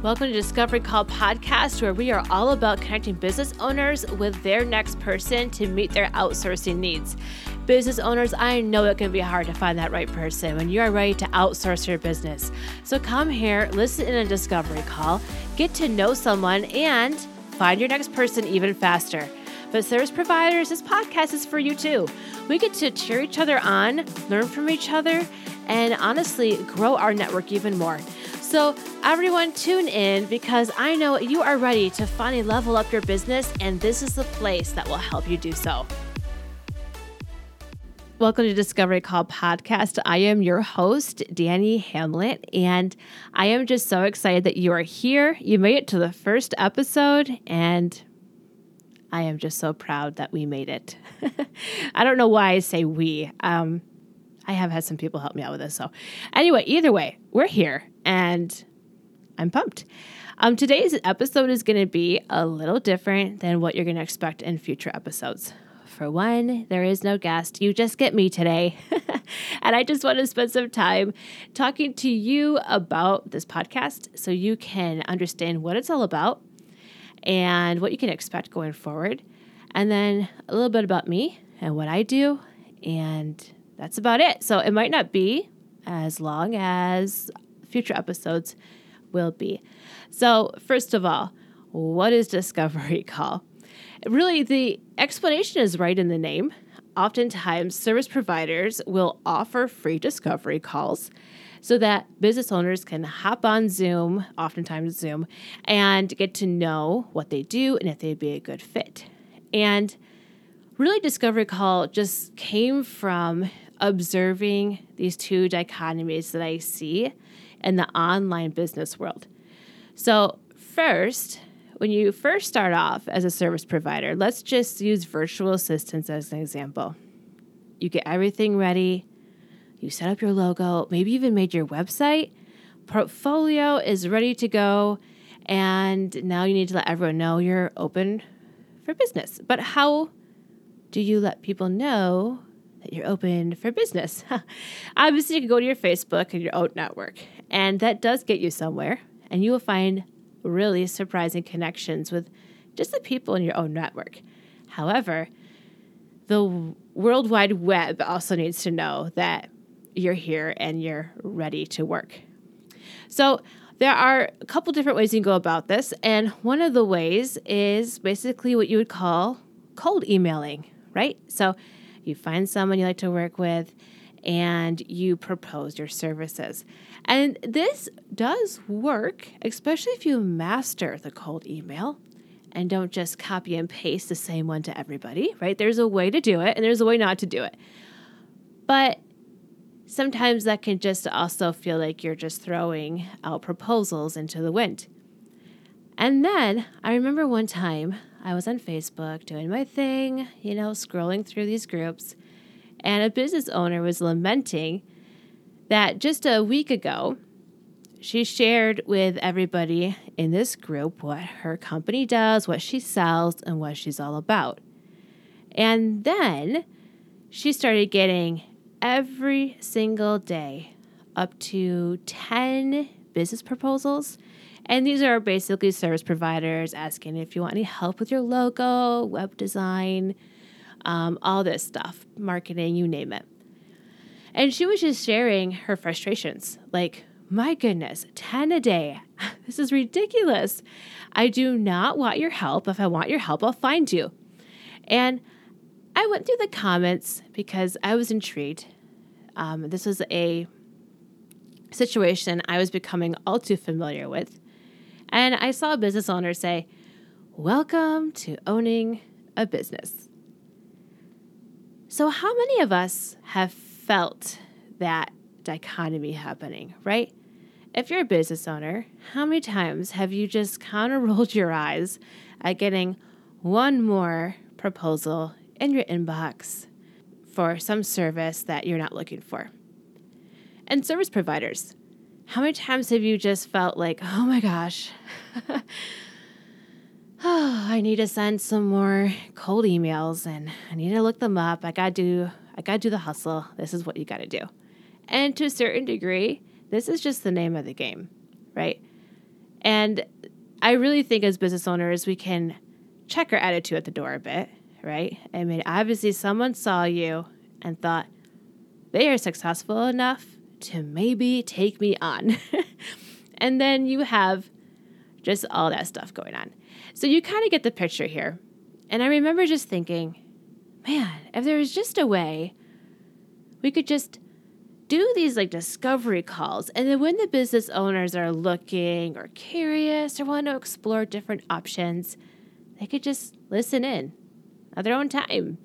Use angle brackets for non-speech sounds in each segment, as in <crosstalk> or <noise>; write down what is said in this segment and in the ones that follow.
Welcome to Discovery Call Podcast, where we are all about connecting business owners with their next person to meet their outsourcing needs. Business owners, I know it can be hard to find that right person when you are ready to outsource your business. So come here, listen in a Discovery Call, get to know someone, and find your next person even faster. But service providers, this podcast is for you too. We get to cheer each other on, learn from each other, and honestly grow our network even more. So, everyone, tune in because I know you are ready to finally level up your business, and this is the place that will help you do so. Welcome to Discovery Call Podcast. I am your host, Danny Hamlet, and I am just so excited that you are here. You made it to the first episode, and I am just so proud that we made it. <laughs> I don't know why I say we. Um, I have had some people help me out with this. So, anyway, either way, we're here and I'm pumped. Um, today's episode is going to be a little different than what you're going to expect in future episodes. For one, there is no guest. You just get me today. <laughs> and I just want to spend some time talking to you about this podcast so you can understand what it's all about and what you can expect going forward. And then a little bit about me and what I do. And that's about it. So it might not be as long as future episodes will be. So, first of all, what is Discovery <laughs> Call? Really, the explanation is right in the name. Oftentimes, service providers will offer free discovery calls so that business owners can hop on Zoom, oftentimes Zoom, and get to know what they do and if they'd be a good fit. And really, Discovery Call just came from observing these two dichotomies that I see in the online business world. So, first, when you first start off as a service provider, let's just use virtual assistants as an example. You get everything ready, you set up your logo, maybe even made your website, portfolio is ready to go, and now you need to let everyone know you're open for business. But how do you let people know that you're open for business. <laughs> Obviously, you can go to your Facebook and your own network, and that does get you somewhere. And you will find really surprising connections with just the people in your own network. However, the World Wide Web also needs to know that you're here and you're ready to work. So, there are a couple different ways you can go about this, and one of the ways is basically what you would call cold emailing, right? So, you find someone you like to work with, and you propose your services. And this does work, especially if you master the cold email and don't just copy and paste the same one to everybody, right? There's a way to do it and there's a way not to do it. But sometimes that can just also feel like you're just throwing out proposals into the wind. And then I remember one time I was on Facebook doing my thing, you know, scrolling through these groups, and a business owner was lamenting that just a week ago, she shared with everybody in this group what her company does, what she sells, and what she's all about. And then she started getting every single day up to 10 business proposals and these are basically service providers asking if you want any help with your logo, web design, um, all this stuff, marketing, you name it. And she was just sharing her frustrations like, my goodness, 10 a day. <laughs> This is ridiculous. I do not want your help. If I want your help, I'll find you. And I went through the comments because I was intrigued. Um, this was a situation I was becoming all too familiar with. And I saw a business owner say, Welcome to owning a business. So, how many of us have felt that dichotomy happening, right? If you're a business owner, how many times have you just kind of <laughs> rolled your eyes at getting one more proposal in your inbox for some service that you're not looking for? And service providers, how many times have you just felt like, oh my gosh, oh, <sighs> I need to send some more cold emails and I need to look them up. I gotta do I gotta do the hustle. This is what you gotta do. And to a certain degree, this is just the name of the game, right? And I really think as business owners, we can check our attitude at the door a bit, right? I mean, obviously, someone saw you and thought they are successful enough to maybe take me on. <laughs> and then you have just all that stuff going on. So you kind of get the picture here. And I remember just thinking, man, if there was just a way we could just do these like discovery calls. And then when the business owners are looking or curious or want to explore different options, they could just listen in at their own time.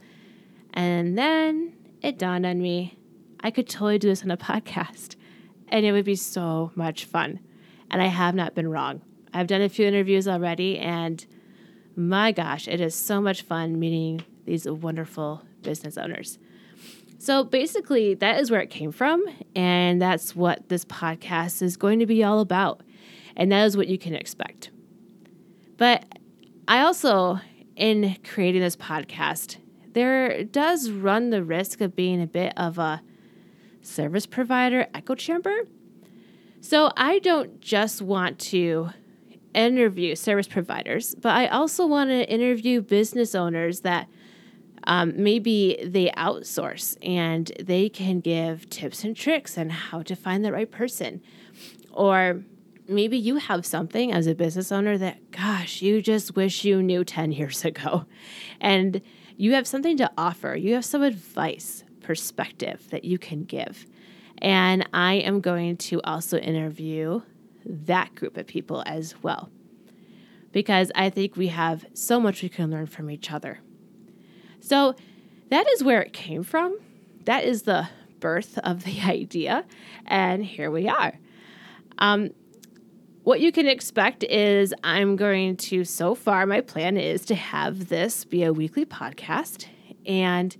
And then it dawned on me I could totally do this on a <laughs> podcast and it would be so much fun. And I have not been wrong. I've done a few interviews already, and my gosh, it is so much fun meeting these wonderful business owners. So basically, that is where it came from, and that's what this podcast is going to be all about. And that is what you can expect. But I also, in creating this podcast, there does run the risk of being a bit of a service provider echo chamber. So I don't just want to interview service providers, but I also want to interview business owners that um, maybe they outsource and they can give tips and tricks on how to find the right person. Or maybe you have something as a business owner that, gosh, you just wish you knew 10 years <laughs> ago. And you have something to offer, you have some advice, perspective that you can give. And I am going to also interview that group of people as well. Because I think we have so much we can learn from each other. So that is where it came from. That is the birth of the <laughs> idea. And here we are. Um, what you can expect is I'm going to, so far, my plan is to have this be a weekly podcast. And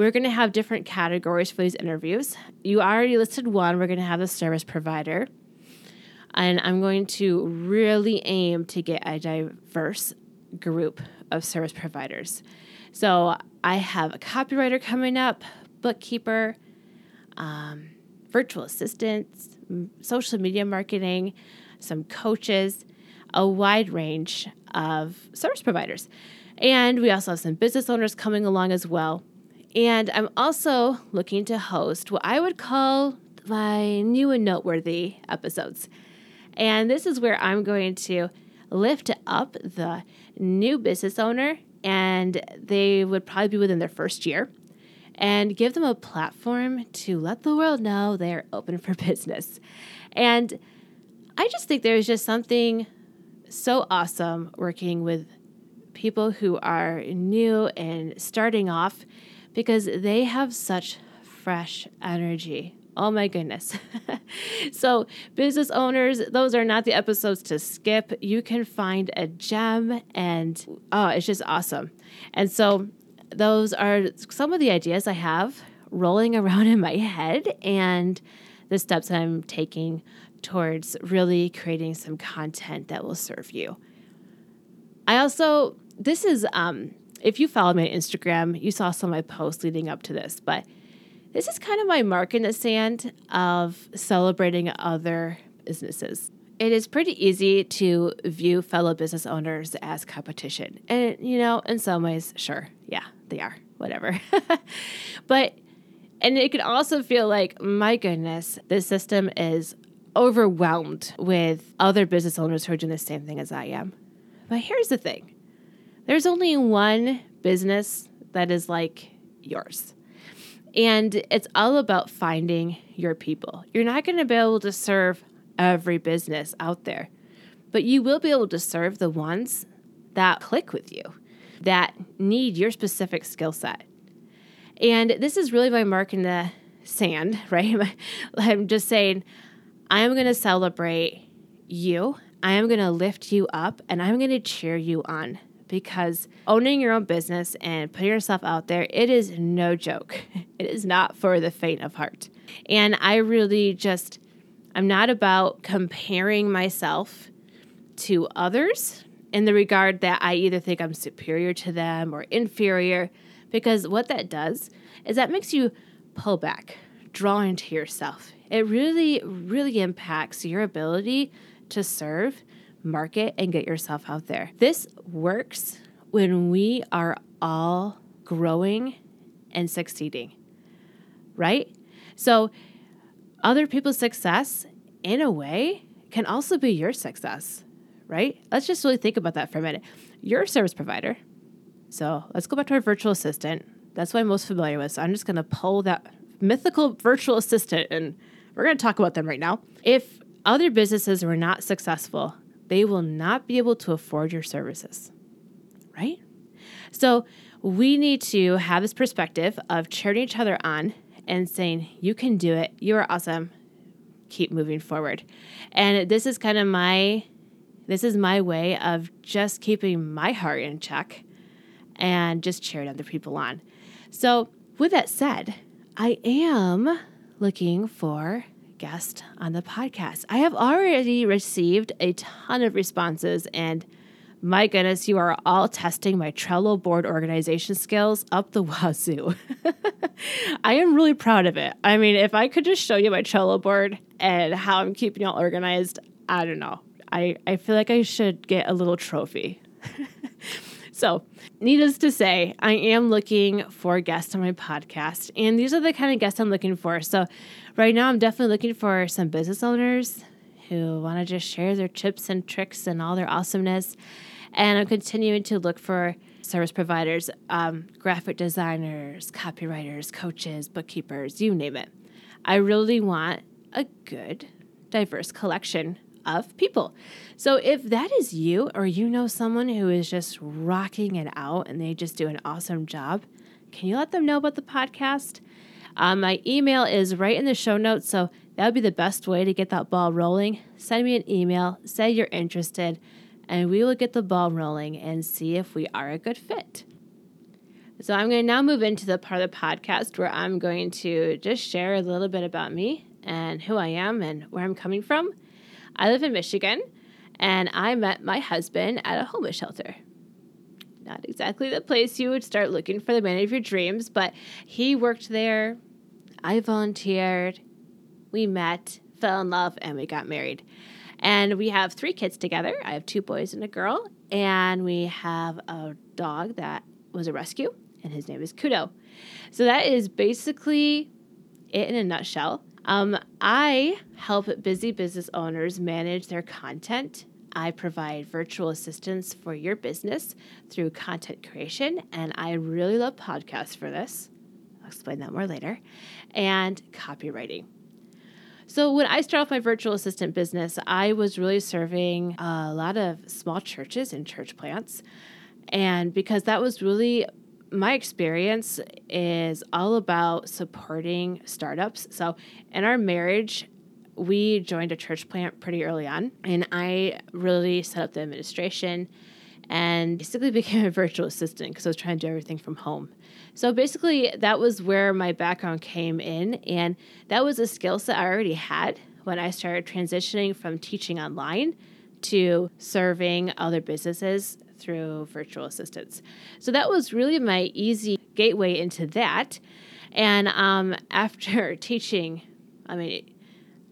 we're going to have different categories for these interviews. You already listed one. We're going to have the service provider. And I'm going to really aim to get a diverse group of service providers. So I have a copywriter coming up, bookkeeper, um, virtual assistants, social media marketing, some coaches, a wide range of service providers. And we also have some business owners coming along as well. And I'm also looking to host what I would call my new and noteworthy episodes. And this is where I'm going to lift up the new business owner, and they would probably be within their first year, and give them a platform to let the world know they're open for <laughs> business. And I just think there's just something so awesome working with people who are new and starting off because they have such fresh energy Oh my goodness. <laughs> so, business owners, those are not the episodes to skip. You can find a gem, and oh, it's just awesome. And so, those are some of the ideas I have rolling <laughs> around in my head and the steps I'm taking towards really creating some content that will serve you. I also, this is, um, if you follow me on Instagram, you saw some of my posts leading up to this, but this is kind of my mark in the sand of celebrating other businesses. It is pretty easy to view fellow business owners as competition. And, you know, in some ways, sure, yeah, they are, whatever. <laughs> but, and it can also feel like, my goodness, this system is overwhelmed with other business owners who are doing the same thing as I am. But here's the thing there's only one business that is like yours. And it's all about finding your people. You're not going to be able to serve every business out there, but you will be able to serve the ones that click with you, that need your specific skill set. And this is really my mark in the sand, <laughs> right? I'm just saying, I am going to celebrate you. I am going to lift you up and I'm going to cheer you on because owning your own business and putting yourself out there, it is no joke. <laughs> It is not for the faint of heart. And I really just, I'm not about comparing myself to others in the regard that I either think I'm superior to them or inferior, because what that does is that makes you pull back, draw into yourself. It really, really impacts your ability to serve, market, and get yourself out there. This works when we are all growing and succeeding, right? So, other people's success, in a way, can also be your success, right? Let's just really think about that for a minute. You're a service provider. So, let's go back to our virtual assistant. That's what I'm most familiar with. So, I'm just going to pull that mythical virtual assistant and we're going to talk about them right now. If other businesses were not successful, they will not be able to afford your services, right? So we need to have this perspective of cheering each other on and saying, You can do it. You are awesome. Keep moving forward. And this is kind of my this is my way of just keeping my heart in check and just cheering other people on. So, with that said, I am looking for guest on the podcast. I have already received a ton of responses and my goodness, you are all testing my Trello board organization skills up the <laughs> wazoo. I am really proud of it. I mean, if I could just show you my Trello board and how I'm keeping y'all organized, I don't know. I, I feel like I should get a little trophy. <laughs> so, needless to say, I am looking for guests on my podcast, and these are the kind of guests I'm looking for. So, right now, I'm definitely looking for some business owners who want to just share their tips and tricks and all their awesomeness. And I'm continuing to look for service providers, um, graphic designers, copywriters, coaches, bookkeepers, you name it. I really want a good, diverse collection of people. So if that is you or you know someone who is just rocking it out and they just do an awesome job, can you let them know about the podcast? Um, my email is right in the show notes, so that would be the best way to get that ball rolling. Send me an email, say you're interested, and we will get the ball rolling and see if we are a good fit. So, I'm going to now move into the part of the podcast where I'm going to just share a little bit about me and who I am and where I'm coming from. I live in Michigan, and I met my husband at a homeless shelter. Not exactly the place you would start looking for the man of your dreams, but he worked there. I volunteered we met, fell in love, and we got married. And we have three kids together. I have two boys and a girl, and we have a dog that was a rescue, and his name is Kudo. So that is basically it in a nutshell. Um, I help busy business owners manage their content. I provide virtual assistance for your business through content creation, and I really love podcasts for this. I'll explain that more later, and copywriting. So when I started off my virtual assistant business, I was really serving a lot of small churches and church plants. And because that was really my experience is all about supporting startups. So in our marriage, we joined a church plant pretty early on, and I really set up the administration and basically <laughs> became a virtual assistant because I was trying to do everything from home. So basically, that was where my background came in, and that was a skill set I already had when I started transitioning from teaching online to serving other businesses through virtual assistants. So that was really my easy gateway into that. And um, <laughs> after teaching, I mean,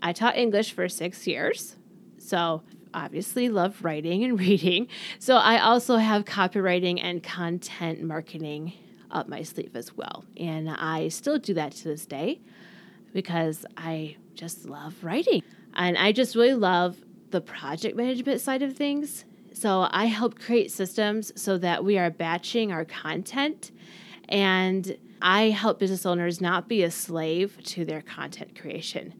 I taught English for six years. So obviously love writing and <laughs> reading. So I also have copywriting and content marketing up my sleeve as well. And I still do that to this day because I just love writing. And I just really love the project management side of things. So I help create systems so that we are batching our content and I help business owners not be a slave to their content creation.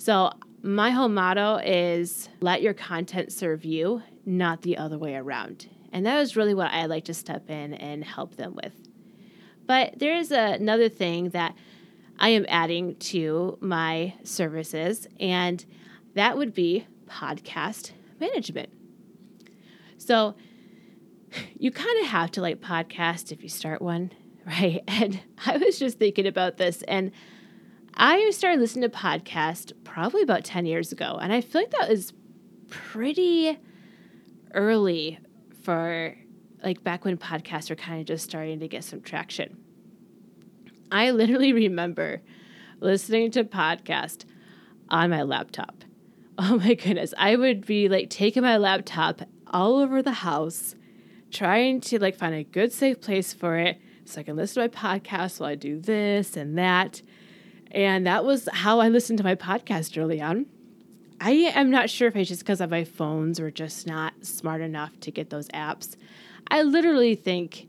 So my whole motto is let your content serve you, not the other way around. And that is really what I like to step in and help them with. But there is another thing that I am adding to my services, and that would be podcast management. So <laughs> you kind of have to like podcast if you start one, <laughs> right? And I was just thinking about this and I started listening to podcasts probably about 10 years ago, and I feel like that was pretty early for like back when podcasts were kind of just starting to get some traction. I literally <laughs> remember listening to podcast on my laptop. <laughs> oh my goodness, I would be like taking my laptop all over the house, trying to like find a good safe place for it so I can listen to my podcast while I do this and that. And that was how I listened to my podcast early on. I am not sure if it's just because of my phones were just not smart enough to get those apps. I literally think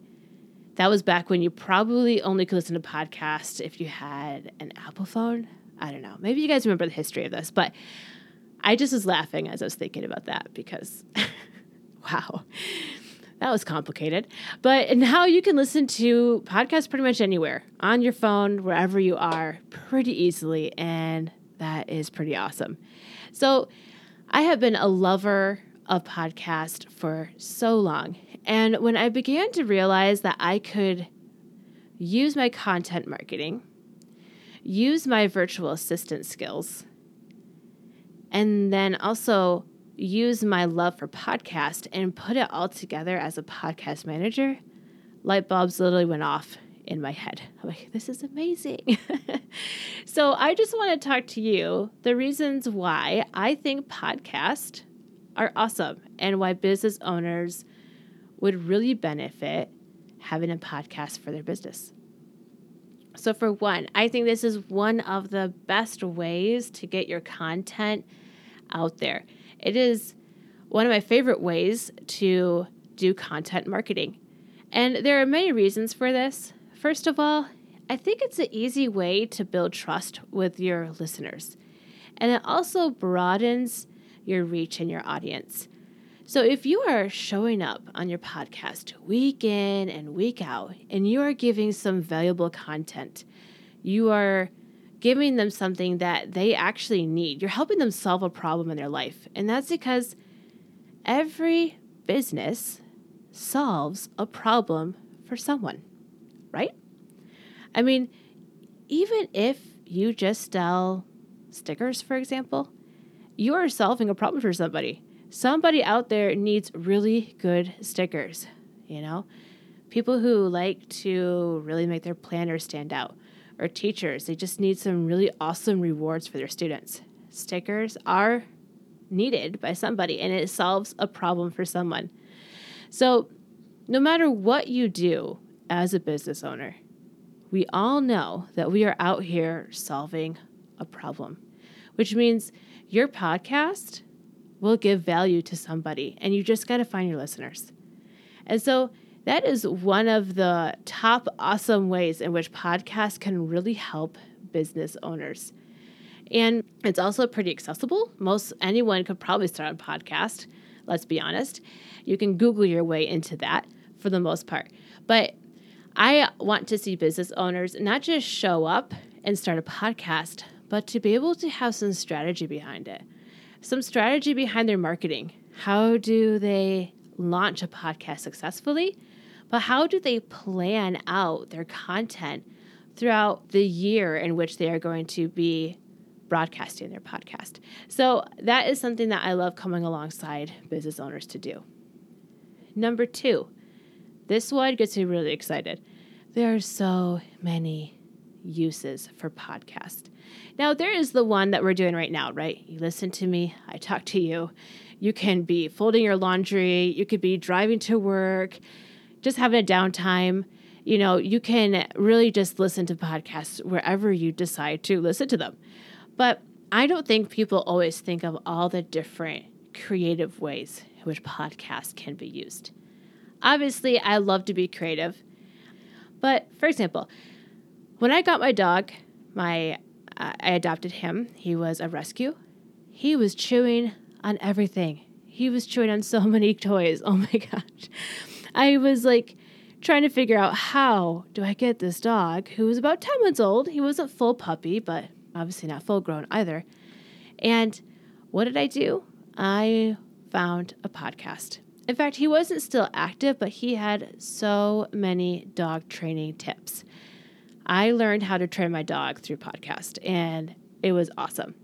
that was back when you probably only could listen to podcasts if you had an Apple phone. I don't know. Maybe you guys remember the history of this, but I just was laughing as I was thinking about that because, <laughs> wow, that was complicated. But now you can listen to podcasts pretty much anywhere on your phone, wherever you are, pretty easily. And that is pretty awesome. So I have been a lover of podcast for so long. And when I began to realize that I could use my content marketing, use my virtual assistant skills, and then also use my love for podcast and put it all together as a podcast manager, light bulbs literally went off in my head. I'm like, this is amazing. <laughs> so I just want to talk to you the reasons why I think podcasts are awesome and why business owners would really benefit having a podcast for their business. So, for one, I think this is one of the best ways to get your content out there. It is one of my favorite ways to do content marketing. And there are many reasons for this. First of all, I think it's an easy way to build trust with your listeners. And it also broadens your reach and your audience. So if you are showing up on your podcast week in and week out and you are giving some valuable content, you are giving them something that they actually need. You're helping them solve a problem in their life. And that's because every business solves a problem for someone, right? I mean, even if you just sell stickers, for example, you are solving a problem for somebody. Somebody out there needs really good stickers, you know? People who like to really make their planners stand out or teachers. They just need some really awesome rewards for their students. Stickers are needed by somebody and it solves a problem for someone. So, no matter what you do as a business owner, we all know that we are out here solving a problem, which means your podcast will give value to somebody and you just got to find your listeners. And so, that is one of the top awesome ways in which podcasts can really help business owners. And it's also pretty accessible. Most anyone could probably start a podcast, let's be honest. You can Google your way into that for the most part. But I want to see business owners not just show up and start a podcast, but to be able to have some strategy behind it, some strategy behind their marketing. How do they launch a podcast successfully? But how do they plan out their content throughout the year in which they are going to be broadcasting their podcast? So that is something that I love coming alongside business owners to do. Number two, this one gets me really excited. There are so many uses for podcast. Now, there is the one that we're doing right now, right? You listen to me, I talk to you. You can be folding your laundry, you could be driving to work, just having a downtime, you know, you can really just listen to podcasts wherever you decide to listen to them. But I don't think people always think of all the different creative ways in which podcasts can be used. Obviously, I love to be creative. But for example, when I got my dog, my uh, I adopted him. He was a rescue. He was chewing on everything. He was chewing on so <laughs> many toys. Oh my gosh. I was like trying to figure out how do I get this dog who was about 10 months old. He wasn't full puppy, but obviously not full grown either. And what did I do? I found a podcast. In fact, he wasn't still active, but he had so many dog training tips. I learned how to train my dog through podcast, and it was awesome.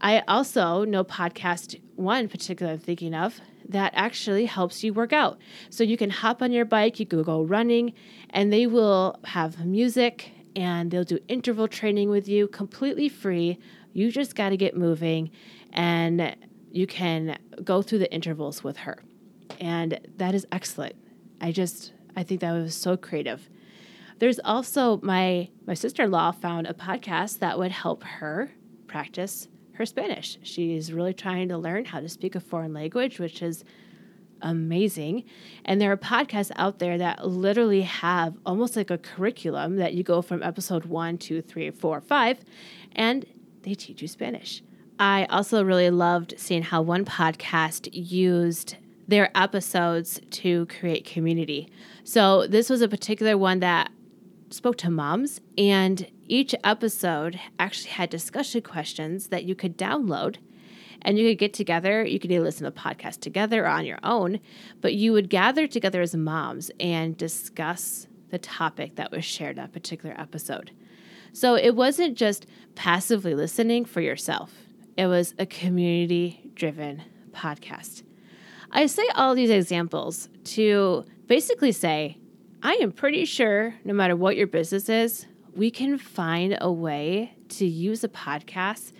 I also know podcast one particular I'm thinking of that actually helps you work out. So you can hop on your bike, you can go running, and they will have music and they'll do interval training with you completely free. You just got to get moving and you can go through the intervals with her. And that is excellent. I just, I think that was so creative. There's also my my sister-in-law found a podcast that would help her practice her Spanish. She's really trying to learn how to speak a foreign language, which is amazing. And there are podcasts out there that literally have almost like a curriculum that you go from episode one, two, three, four, five, and they teach you Spanish. I also really loved seeing how one podcast used their episodes to create community. So this was a particular one that spoke to moms, and each episode actually had discussion questions that you could download and you could get together. You could either listen to a podcast together or on your own, but you would gather together as moms and discuss the topic that was shared in a particular episode. So it wasn't just passively listening for yourself, it was a community driven podcast. I say all these examples to basically say, I am pretty sure no matter what your business is, we can find a way to use a podcast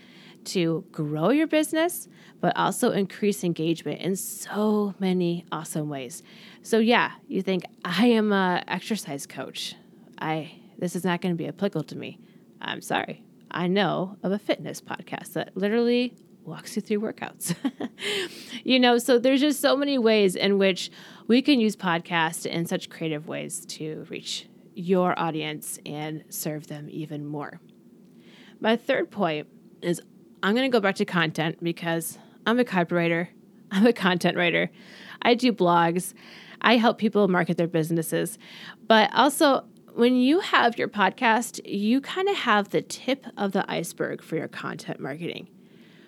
to grow your business, but also increase engagement in so many awesome ways. So yeah, you think I am a exercise coach. I this is not going to be applicable to me. I'm sorry. I know of a fitness podcast that literally walks you through workouts. <laughs> you know, so there's just so many ways in which we can use podcasts in such creative ways to reach your audience and serve them even more. My third point is I'm going to go back to content because I'm a copywriter, <laughs> I'm a content writer, I do blogs, I help people market their businesses. But also, when you have your podcast, you kind of have the tip of the iceberg for your content marketing.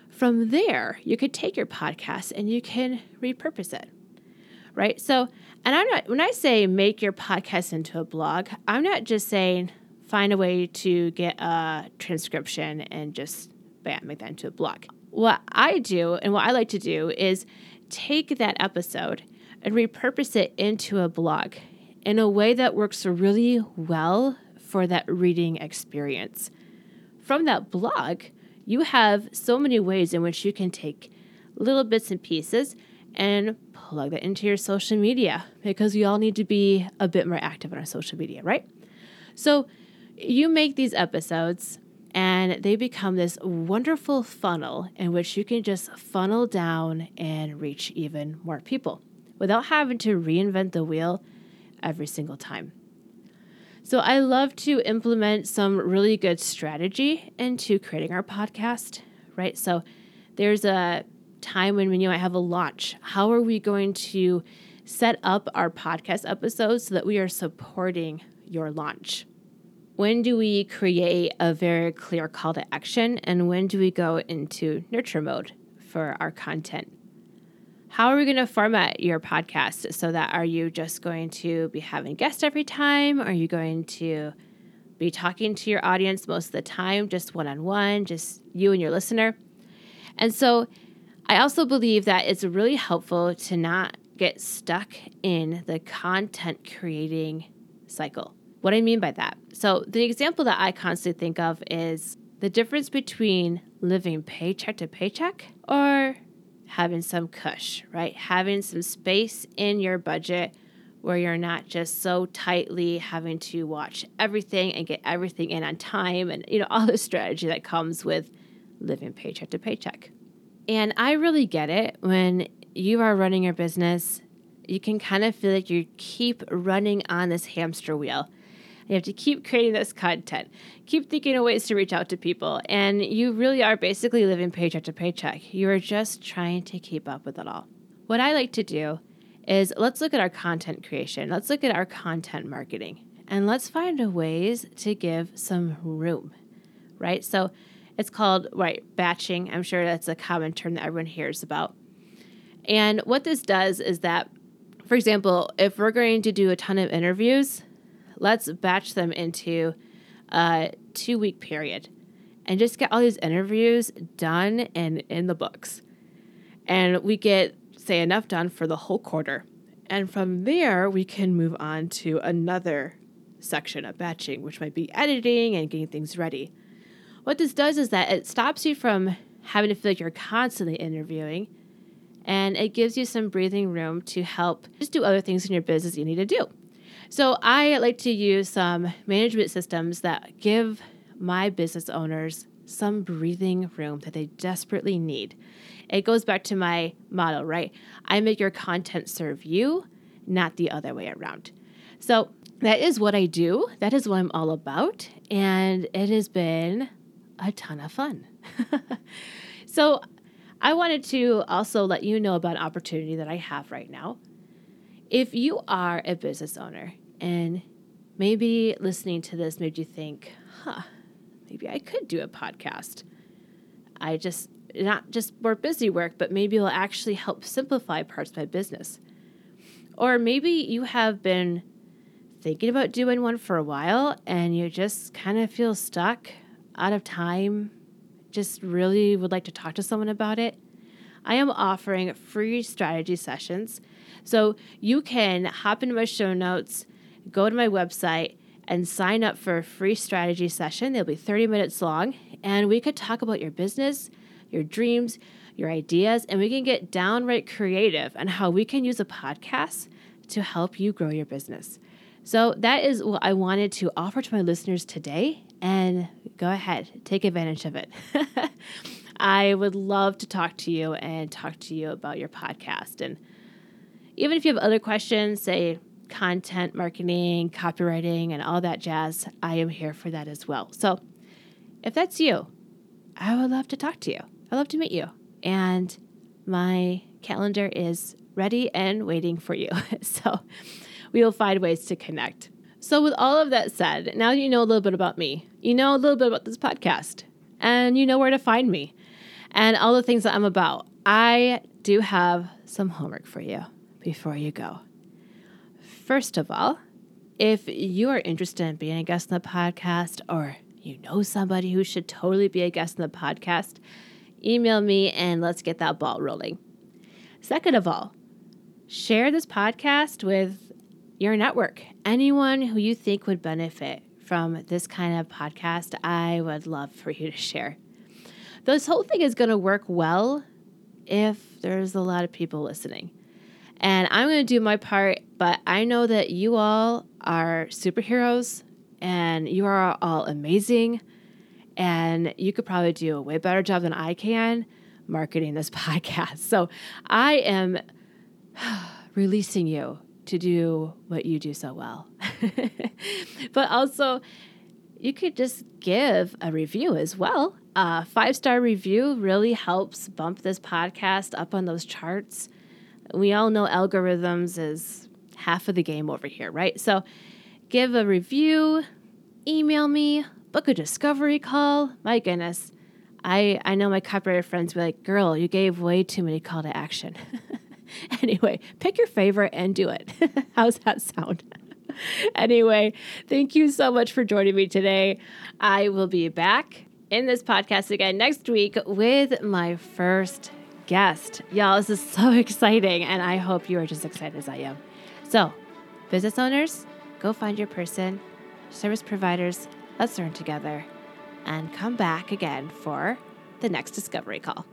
From there, you could take your podcast and you can repurpose it. Right? So, and I'm not, when I say make your podcast into a blog, I'm not just saying find a way to get a transcription and just bam, make that into a blog. What I do and what I like to do is take that episode and repurpose it into a blog in a way that works really well for that reading experience. From that blog, you have so many ways in which you can take little bits and pieces and plug that into your social media because we all need to be a bit more active on our social media, right? So you make these episodes and they become this wonderful funnel in which you can just funnel down and reach even more people without having to reinvent the wheel every single time. So, I love to implement some really good strategy into creating our podcast, right? So, there's a time when, you might have a launch. How are we going to set up our podcast episodes so that we are supporting your launch? when do we create a very clear call to action and when do we go into nurture mode for our content? How are we going to format your podcast so that are you just going to be having guests every time? Are you going to be talking to your audience most of the time, just one on one, just you and your listener? And so I also believe that it's really helpful to not get stuck in the content creating cycle. What I mean by that. So, the example that I constantly think of is the difference between living paycheck to paycheck or having some cush, right? Having some space in your budget where you're not just so tightly having to watch everything and get everything in on time and you know <laughs> all the strategy that comes with living paycheck to paycheck. And I really get it when you are running your business, you can kind of feel like you keep running on this hamster wheel you have to keep creating this content, keep thinking of ways to reach out to people. And you really are basically living paycheck to paycheck. You are just trying to keep up with it all. What I like to do is let's look at our content creation, let's look at our content marketing, and let's find ways to give some room, right? So it's called, right, batching. I'm sure that's a common term that everyone hears about. And what this does is that, for example, if we're going to do a ton of interviews, let's batch them into a two week period and just get all these interviews done and in the books. And we get, say, enough done for the whole quarter. And from there, we can move on to another section of batching, which might be editing and getting things ready. What this does is that it stops you from having to feel like you're constantly interviewing. And it gives you some breathing room to help just do other things in your business you need to do. So I like to use some management systems that give my business owners some breathing room that they desperately need. It goes back to my motto, right? I make your content serve you, not the other way around. So that is what I do. That is what I'm all about. And it has been a ton of fun. <laughs> so I wanted to also let you know about an opportunity that I have right now. If you are a business owner and maybe listening to this made you think, huh, maybe I could do a podcast. I just, not just more busy work, but maybe it'll actually help simplify parts of my business. Or maybe you have been thinking about doing one for a while and you just kind of feel stuck, out of time, just really would like to talk to someone about it. I am offering free strategy sessions. So you can hop into my show notes, go to my website, and sign up for a free strategy session. They'll be 30 minutes long, and we could talk about your business, your dreams, your ideas, and we can get downright creative on how we can use a podcast to help you grow your business. So that is what I wanted to offer to my listeners today. And go ahead, take advantage of it. <laughs> I would love to talk to you and talk to you about your podcast. And even if you have other questions, say content marketing, copywriting, and all that jazz, I am here for that as well. So if that's you, I would love to talk to you. I'd love to meet you. And my calendar is ready and waiting for you. <laughs> so we will find ways to connect. So, with all of that said, now you know a little bit about me. You know a little bit about this podcast, and you know where to find me and all the things that I'm about. I do have some homework for you before you go. First of all, if you are interested in being a guest on the podcast or you know somebody who should totally be a guest on the podcast, email me and let's get that ball rolling. Second of all, share this podcast with your network. Anyone who you think would benefit from this kind of podcast, I would love for you to share. This whole thing is going to work well if there's a lot of people listening. And I'm going to do my part, but I know that you all are superheroes and you are all amazing. And you could probably do a way better job than I can marketing this <laughs> podcast. So I am <sighs> releasing you to do what you do so well. <laughs> but also, you could just give a review as well. A five star review really helps bump this podcast up on those charts. We all know algorithms is half of the game over here, right? So give a review, email me, book a discovery call. My goodness. I, I know my copywriter friends be like, girl, you gave way too many call to action. <laughs> <laughs> anyway, pick your favorite and do it. <laughs> How's that sound? <laughs> anyway, thank you so much for joining me today. I will be back in this podcast again next week with my first guest. Y'all, this is so exciting, and I hope you are just as excited as I am. So, business owners, go find your person. Service providers, let's learn together. And come back again for the next discovery call.